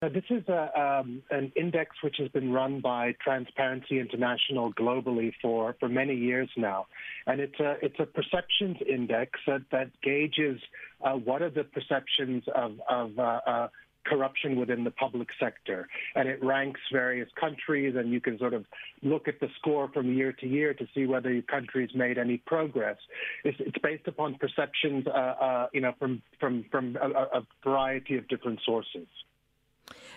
Now, this is a, um, an index which has been run by Transparency International globally for, for many years now. And it's a, it's a perceptions index that, that gauges uh, what are the perceptions of, of uh, uh, corruption within the public sector. And it ranks various countries, and you can sort of look at the score from year to year to see whether your country's made any progress. It's, it's based upon perceptions, uh, uh, you know, from, from, from a, a variety of different sources.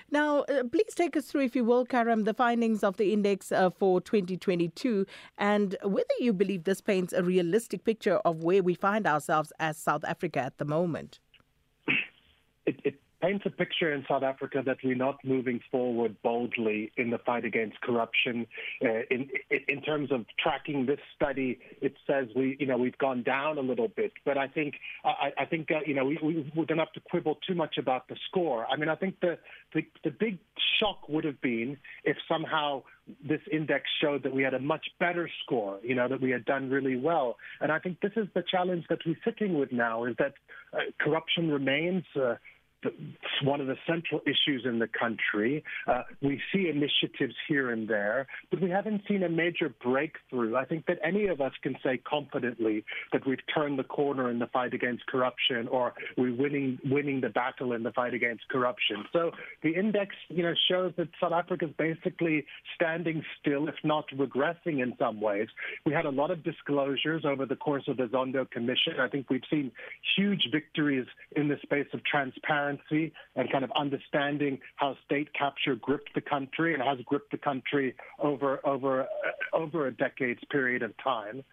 Now, uh, please take us through, if you will, Karam, the findings of the index uh, for 2022 and whether you believe this paints a realistic picture of where we find ourselves as South Africa at the moment. It, it paints a picture in South Africa that we're not moving forward boldly in the fight against corruption. Uh, in, in terms of tracking this study, it says we, you know, we've gone down a little bit. But I think, I, I think, uh, you know, we, we, we don't have to quibble too much about the score. I mean, I think the, the the big shock would have been if somehow this index showed that we had a much better score, you know, that we had done really well. And I think this is the challenge that we're sitting with now is that uh, corruption remains. Uh, one of the central issues in the country. Uh, we see initiatives here and there, but we haven't seen a major breakthrough. I think that any of us can say confidently that we've turned the corner in the fight against corruption or we're winning winning the battle in the fight against corruption. So the index, you know, shows that South Africa is basically standing still, if not regressing in some ways. We had a lot of disclosures over the course of the Zondo Commission. I think we've seen huge victories in the space of transparency and kind of understanding how state capture gripped the country and has gripped the country over over uh, over a decade's period of time.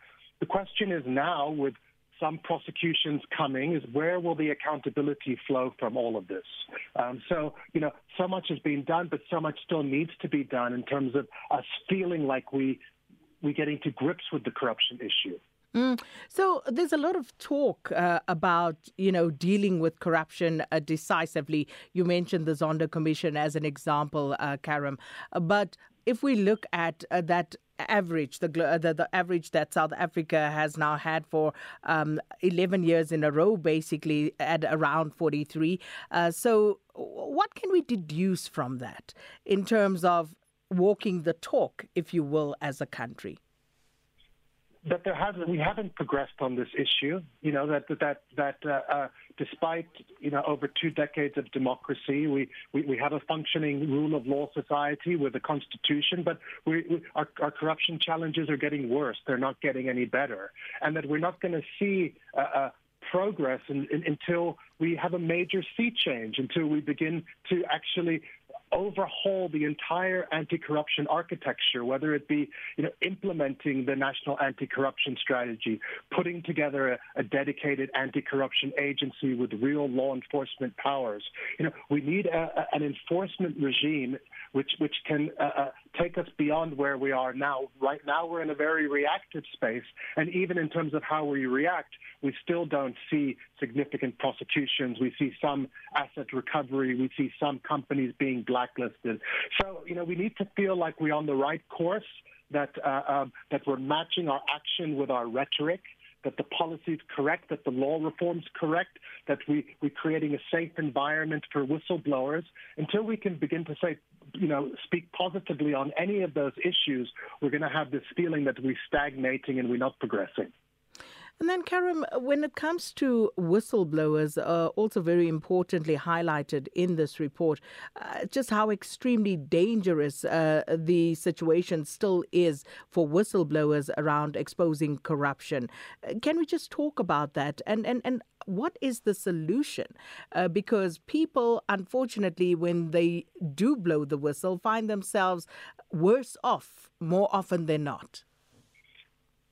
The question is now with some prosecutions coming is where will the accountability flow from all of this? Um, so, you know, so much has been done, but so much still needs to be done in terms of us feeling like we we getting to grips with the corruption issue. Mm. So there's a lot of talk uh, about you know dealing with corruption uh, decisively. You mentioned the Zondo Commission as an example, uh, Karam. But if we look at uh, that average, the, the, the average that South Africa has now had for um, 11 years in a row, basically at around 43. Uh, so what can we deduce from that in terms of walking the talk, if you will, as a country? That there hasn't we haven't progressed on this issue. You know that that that uh, uh, despite you know over two decades of democracy, we, we, we have a functioning rule of law society with a constitution, but we, we, our, our corruption challenges are getting worse. They're not getting any better, and that we're not going to see. Uh, uh, progress in, in, until we have a major sea change, until we begin to actually overhaul the entire anti-corruption architecture, whether it be you know implementing the national anti-corruption strategy, putting together a, a dedicated anti-corruption agency with real law enforcement powers. You know, we need a, a, an enforcement regime which which can uh, uh, take us beyond where we are now. Right now, we're in a very reactive space, and even in terms of how we react, we still don't see significant prosecutions. We see some asset recovery. We see some companies being blacklisted. So, you know, we need to feel like we're on the right course. That uh, um, that we're matching our action with our rhetoric, that the policy is correct, that the law reform is correct, that we, we're creating a safe environment for whistleblowers. Until we can begin to say, you know, speak positively on any of those issues, we're going to have this feeling that we're stagnating and we're not progressing. And then, Karam, when it comes to whistleblowers, uh, also very importantly highlighted in this report, uh, just how extremely dangerous uh, the situation still is for whistleblowers around exposing corruption. Uh, can we just talk about that? And, and, and what is the solution? Uh, because people, unfortunately, when they do blow the whistle, find themselves worse off more often than not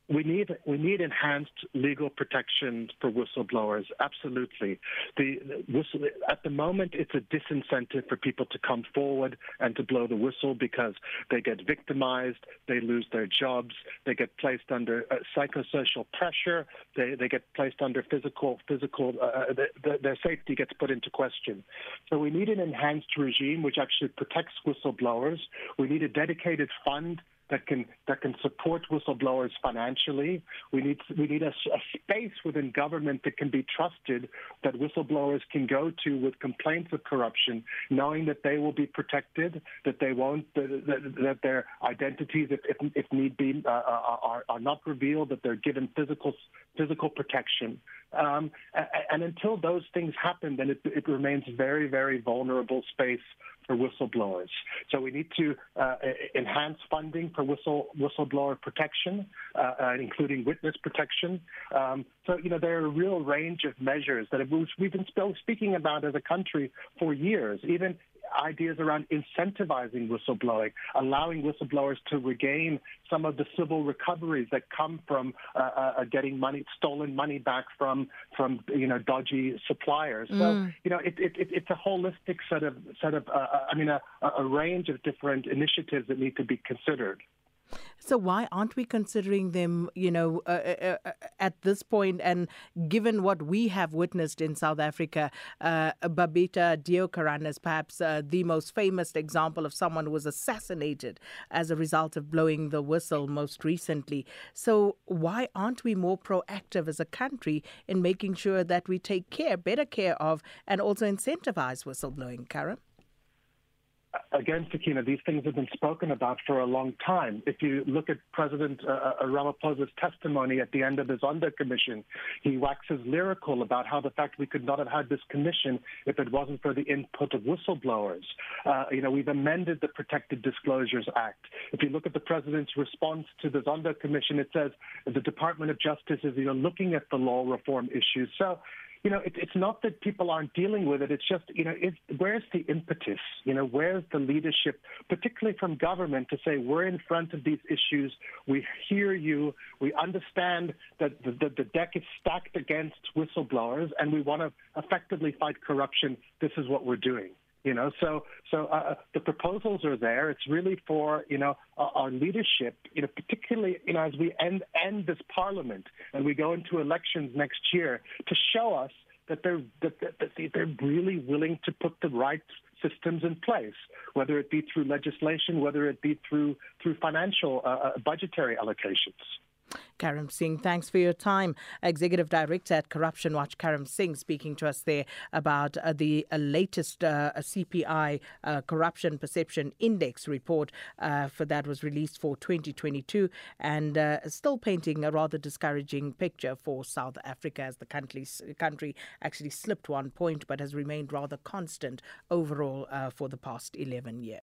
we need we need enhanced legal protections for whistleblowers. Absolutely. The, whistle, at the moment, it's a disincentive for people to come forward and to blow the whistle because they get victimized, they lose their jobs, they get placed under uh, psychosocial pressure, they, they get placed under physical physical uh, uh the, the, their safety gets put into question. So we need an enhanced regime which actually protects whistleblowers. We need a dedicated fund that can that can support whistleblowers financially. We need we need a, a space within government that can be trusted that whistleblowers can go to with complaints of corruption, knowing that they will be protected, that they won't that, that their identities, if if, if need be, uh, are are not revealed, that they're given physical physical protection. Um, and until those things happen, then it, it remains very, very vulnerable space for whistleblowers. So we need to uh, enhance funding for whistle whistleblower protection, uh, uh, including witness protection. Um, so you know there are a real range of measures that we've been speaking about as a country for years. Even ideas around incentivizing whistleblowing, allowing whistleblowers to regain some of the civil recoveries that come from uh, uh, getting money, stolen money back from from you know dodgy suppliers. Mm. So you know it, it, it's a holistic set of set of uh, uh I mean a, a range of different initiatives that need to be considered. So why aren't we considering them, you know, uh, uh, uh, at this point? And given what we have witnessed in South Africa, uh, Babita Deokaran is perhaps uh, the most famous example of someone who was assassinated as a result of blowing the whistle most recently. So why aren't we more proactive as a country in making sure that we take care, better care of, and also incentivize whistleblowing, Karam? Again, Sakina, these things have been spoken about for a long time. If you look at President uh, uh, Ramaphosa's testimony at the end of his Zondo Commission, he waxes lyrical about how the fact we could not have had this commission if it wasn't for the input of whistleblowers. Uh, you know, we've amended the Protected Disclosures Act. If you look at the president's response to the Zondo Commission, it says the Department of Justice is you know, looking at the law reform issues. So you know, it, it's not that people aren't dealing with it. It's just, you know, it's, where's the impetus? You know, where's the leadership, particularly from government, to say we're in front of these issues. We hear you. We understand that the, the, the deck is stacked against whistleblowers, and we want to effectively fight corruption. This is what we're doing. You know, so so uh, the proposals are there. It's really for you know our, our leadership. You know, particularly you know as we end end this parliament and we go into elections next year to show us that they're that, that they're really willing to put the right systems in place, whether it be through legislation, whether it be through through financial uh, uh budgetary allocations. Karam Singh, thanks for your time. Executive Director at Corruption Watch, Karam Singh, speaking to us there about uh, the uh, latest uh, CPI uh, Corruption Perception Index report uh, for that was released for 2022 and uh, still painting a rather discouraging picture for South Africa as the country, country actually slipped one point but has remained rather constant overall for the past 11 years.